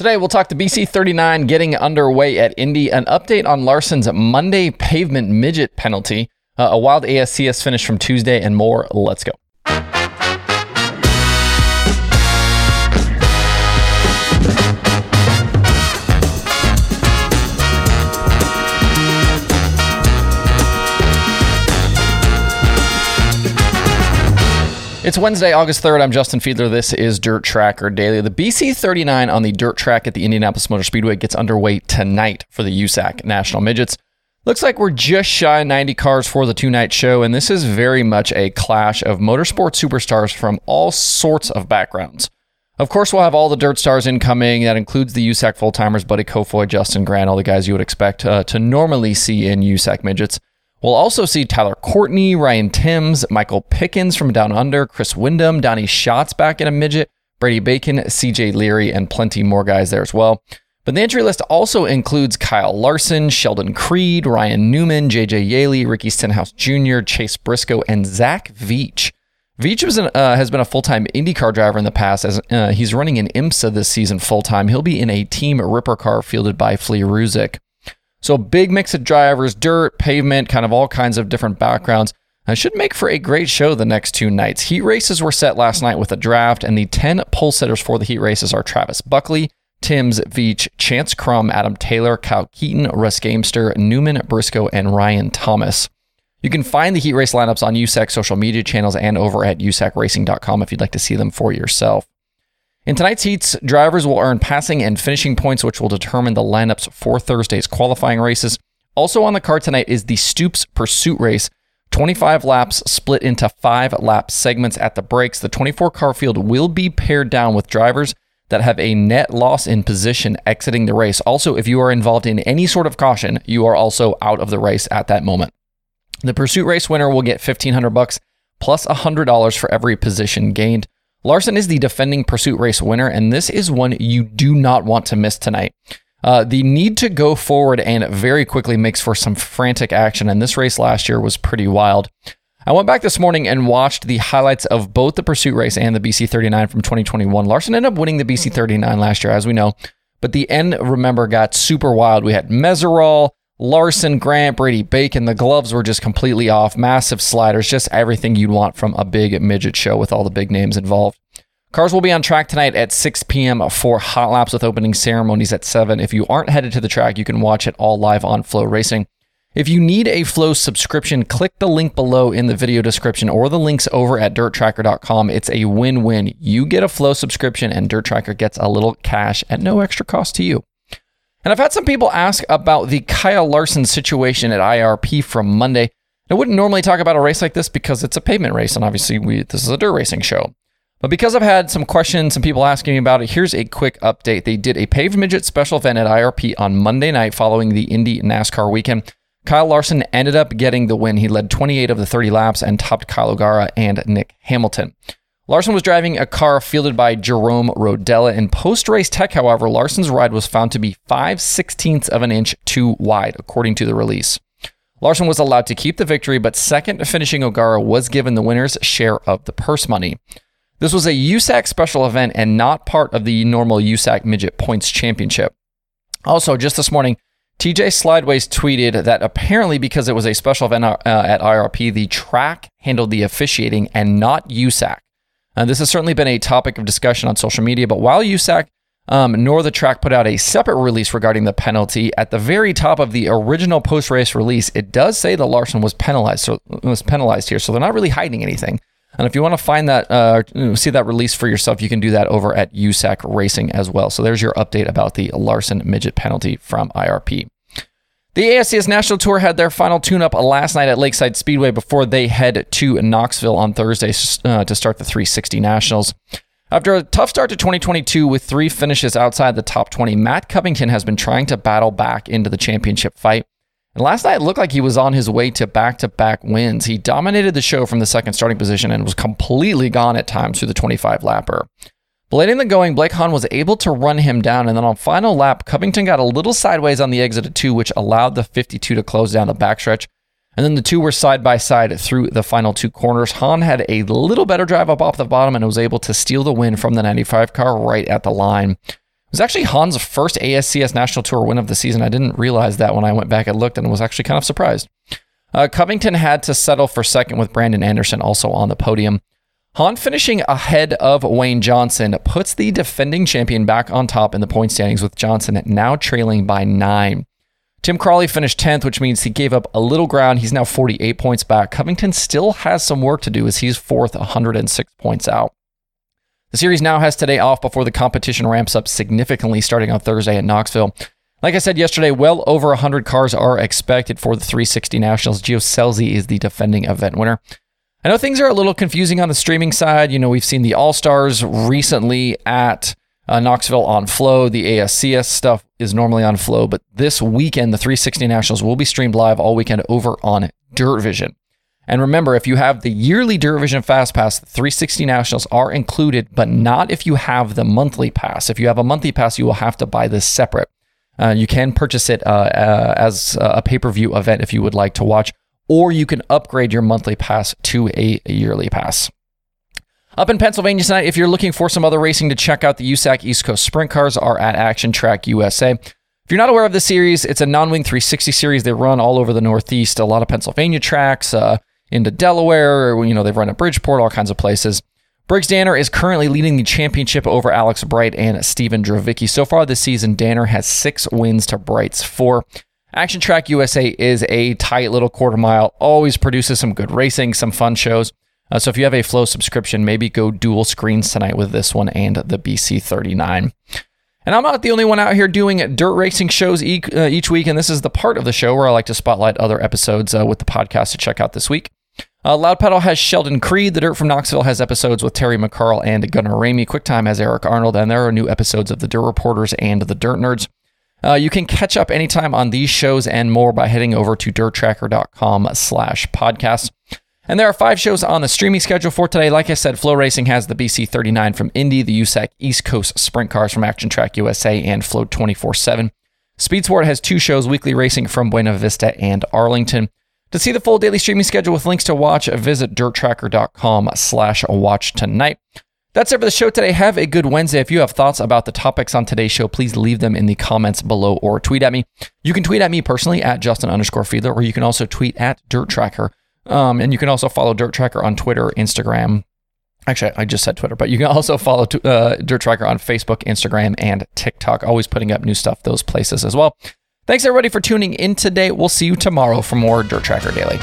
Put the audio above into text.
Today, we'll talk to BC 39 getting underway at Indy, an update on Larson's Monday pavement midget penalty, uh, a wild ASCS finish from Tuesday, and more. Let's go. It's Wednesday, August 3rd. I'm Justin Fiedler. This is Dirt Tracker Daily. The BC 39 on the dirt track at the Indianapolis Motor Speedway gets underway tonight for the USAC National Midgets. Looks like we're just shy of 90 cars for the two night show, and this is very much a clash of motorsport superstars from all sorts of backgrounds. Of course, we'll have all the dirt stars incoming. That includes the USAC full timers, Buddy Kofoid, Justin Grant, all the guys you would expect uh, to normally see in USAC midgets. We'll also see Tyler Courtney, Ryan Timms, Michael Pickens from Down Under, Chris Windom, Donny Schatz back in a midget, Brady Bacon, CJ Leary, and plenty more guys there as well. But the entry list also includes Kyle Larson, Sheldon Creed, Ryan Newman, JJ Yeley, Ricky Stenhouse Jr., Chase Briscoe, and Zach Veach. Veach an, uh, has been a full time IndyCar driver in the past, as uh, he's running an IMSA this season full time. He'll be in a team Ripper car fielded by Flea Ruzick. So big mix of drivers, dirt, pavement, kind of all kinds of different backgrounds. It should make for a great show the next two nights. Heat races were set last night with a draft, and the 10 pole setters for the heat races are Travis Buckley, Timms Veach, Chance Crum, Adam Taylor, Kyle Keaton, Russ Gamester, Newman, Briscoe, and Ryan Thomas. You can find the heat race lineups on USAC social media channels and over at usacracing.com if you'd like to see them for yourself. In tonight's heats, drivers will earn passing and finishing points, which will determine the lineups for Thursday's qualifying races. Also on the card tonight is the Stoops Pursuit Race. 25 laps split into five lap segments at the breaks. The 24 car field will be pared down with drivers that have a net loss in position exiting the race. Also, if you are involved in any sort of caution, you are also out of the race at that moment. The pursuit race winner will get 1500 bucks plus $100 for every position gained. Larson is the defending pursuit race winner, and this is one you do not want to miss tonight. Uh, the need to go forward and very quickly makes for some frantic action, and this race last year was pretty wild. I went back this morning and watched the highlights of both the pursuit race and the BC 39 from 2021. Larson ended up winning the BC 39 last year, as we know, but the end, remember, got super wild. We had Meseraull, Larson, Grant, Brady Bacon. The gloves were just completely off. Massive sliders, just everything you'd want from a big midget show with all the big names involved. Cars will be on track tonight at 6 p.m. for hot laps with opening ceremonies at 7. If you aren't headed to the track, you can watch it all live on FloRacing. If you need a Flo subscription, click the link below in the video description or the links over at dirttracker.com. It's a win win. You get a Flo subscription, and Dirt Tracker gets a little cash at no extra cost to you. And I've had some people ask about the Kyle Larson situation at IRP from Monday. I wouldn't normally talk about a race like this because it's a pavement race, and obviously we this is a dirt racing show. But because I've had some questions, some people asking me about it, here's a quick update. They did a paved midget special event at IRP on Monday night following the Indy NASCAR weekend. Kyle Larson ended up getting the win. He led 28 of the 30 laps and topped Kyle O'Gara and Nick Hamilton. Larson was driving a car fielded by Jerome Rodella. In post race tech, however, Larson's ride was found to be 5 sixteenths of an inch too wide, according to the release. Larson was allowed to keep the victory, but second finishing O'Gara was given the winner's share of the purse money. This was a USAC special event and not part of the normal USAC Midget Points Championship. Also, just this morning, TJ Slideways tweeted that apparently because it was a special event uh, at IRP, the track handled the officiating and not USAC. This has certainly been a topic of discussion on social media, but while USAC um, nor the track put out a separate release regarding the penalty. At the very top of the original post-race release, it does say that Larson was penalized. So was penalized here. So they're not really hiding anything. And if you want to find that, uh, see that release for yourself, you can do that over at USAC Racing as well. So there's your update about the Larson midget penalty from IRP. The ASCS National Tour had their final tune up last night at Lakeside Speedway before they head to Knoxville on Thursday uh, to start the 360 Nationals. After a tough start to 2022 with three finishes outside the top 20, Matt Covington has been trying to battle back into the championship fight. And last night it looked like he was on his way to back to back wins. He dominated the show from the second starting position and was completely gone at times through the 25 lapper. In the going, Blake Hahn was able to run him down, and then on final lap, Covington got a little sideways on the exit of two, which allowed the 52 to close down the backstretch. And then the two were side by side through the final two corners. Hahn had a little better drive up off the bottom and was able to steal the win from the 95 car right at the line. It was actually Hahn's first ASCS National Tour win of the season. I didn't realize that when I went back and looked and was actually kind of surprised. Uh, Covington had to settle for second with Brandon Anderson also on the podium. Hahn finishing ahead of Wayne Johnson puts the defending champion back on top in the point standings with Johnson now trailing by nine. Tim Crawley finished 10th, which means he gave up a little ground. He's now 48 points back. Covington still has some work to do as he's fourth, 106 points out. The series now has today off before the competition ramps up significantly starting on Thursday at Knoxville. Like I said yesterday, well over 100 cars are expected for the 360 Nationals. Gio Scelzi is the defending event winner. I know things are a little confusing on the streaming side. You know, we've seen the All Stars recently at uh, Knoxville on Flo. The ASCS stuff is normally on Flo, but this weekend, the 360 Nationals will be streamed live all weekend over on Dirt Vision. And remember, if you have the yearly Dirt Vision Fast Pass, the 360 Nationals are included, but not if you have the monthly pass. If you have a monthly pass, you will have to buy this separate. Uh, you can purchase it uh, uh, as a pay per view event if you would like to watch or you can upgrade your monthly pass to a yearly pass. Up in Pennsylvania tonight, if you're looking for some other racing to check out, the USAC East Coast Sprint Cars are at Action Track USA. If you're not aware of the series, it's a non wing 360 series. They run all over the Northeast, a lot of Pennsylvania tracks, uh, into Delaware, you know, they've run at Bridgeport, all kinds of places. Briggs Danner is currently leading the championship over Alex Bright and Steven Drevicki. So far this season, Danner has six wins to Bright's four. Action Track USA is a tight little quarter mile, always produces some good racing, some fun shows. Uh, so if you have a Flo subscription, maybe go dual screens tonight with this one and the BC39. And I'm not the only one out here doing dirt racing shows each, uh, each week, and this is the part of the show where I like to spotlight other episodes uh, with the podcast to check out this week. Uh, Loud Pedal has Sheldon Creed. The Dirt from Knoxville has episodes with Terry McCarl and Gunnar Ramey. QuickTime has Eric Arnold, and there are new episodes of the Dirt Reporters and the Dirt Nerds. Uh, you can catch up anytime on these shows and more by heading over to dirttracker.com slash podcast. And there are five shows on the streaming schedule for today. Like I said, FloRacing has the BC39 from Indy, the USAC East Coast Sprint Cars from Action Track USA, and Flo 24 7. Speed Sport has two shows, weekly racing from Buena Vista and Arlington. To see the full daily streaming schedule with links to watch, visit dirttracker.com slash watch tonight. That's it for the show today. Have a good Wednesday. If you have thoughts about the topics on today's show, please leave them in the comments below or tweet at me. You can tweet at me personally at Justin underscore Fiedler, or you can also tweet at Dirt Tracker. Um, and you can also follow Dirt Tracker on Twitter, Instagram. Actually, I just said Twitter, but you can also follow uh, Dirt Tracker on Facebook, Instagram, and TikTok. Always putting up new stuff those places as well. Thanks everybody for tuning in today. We'll see you tomorrow for more Dirt Tracker Daily.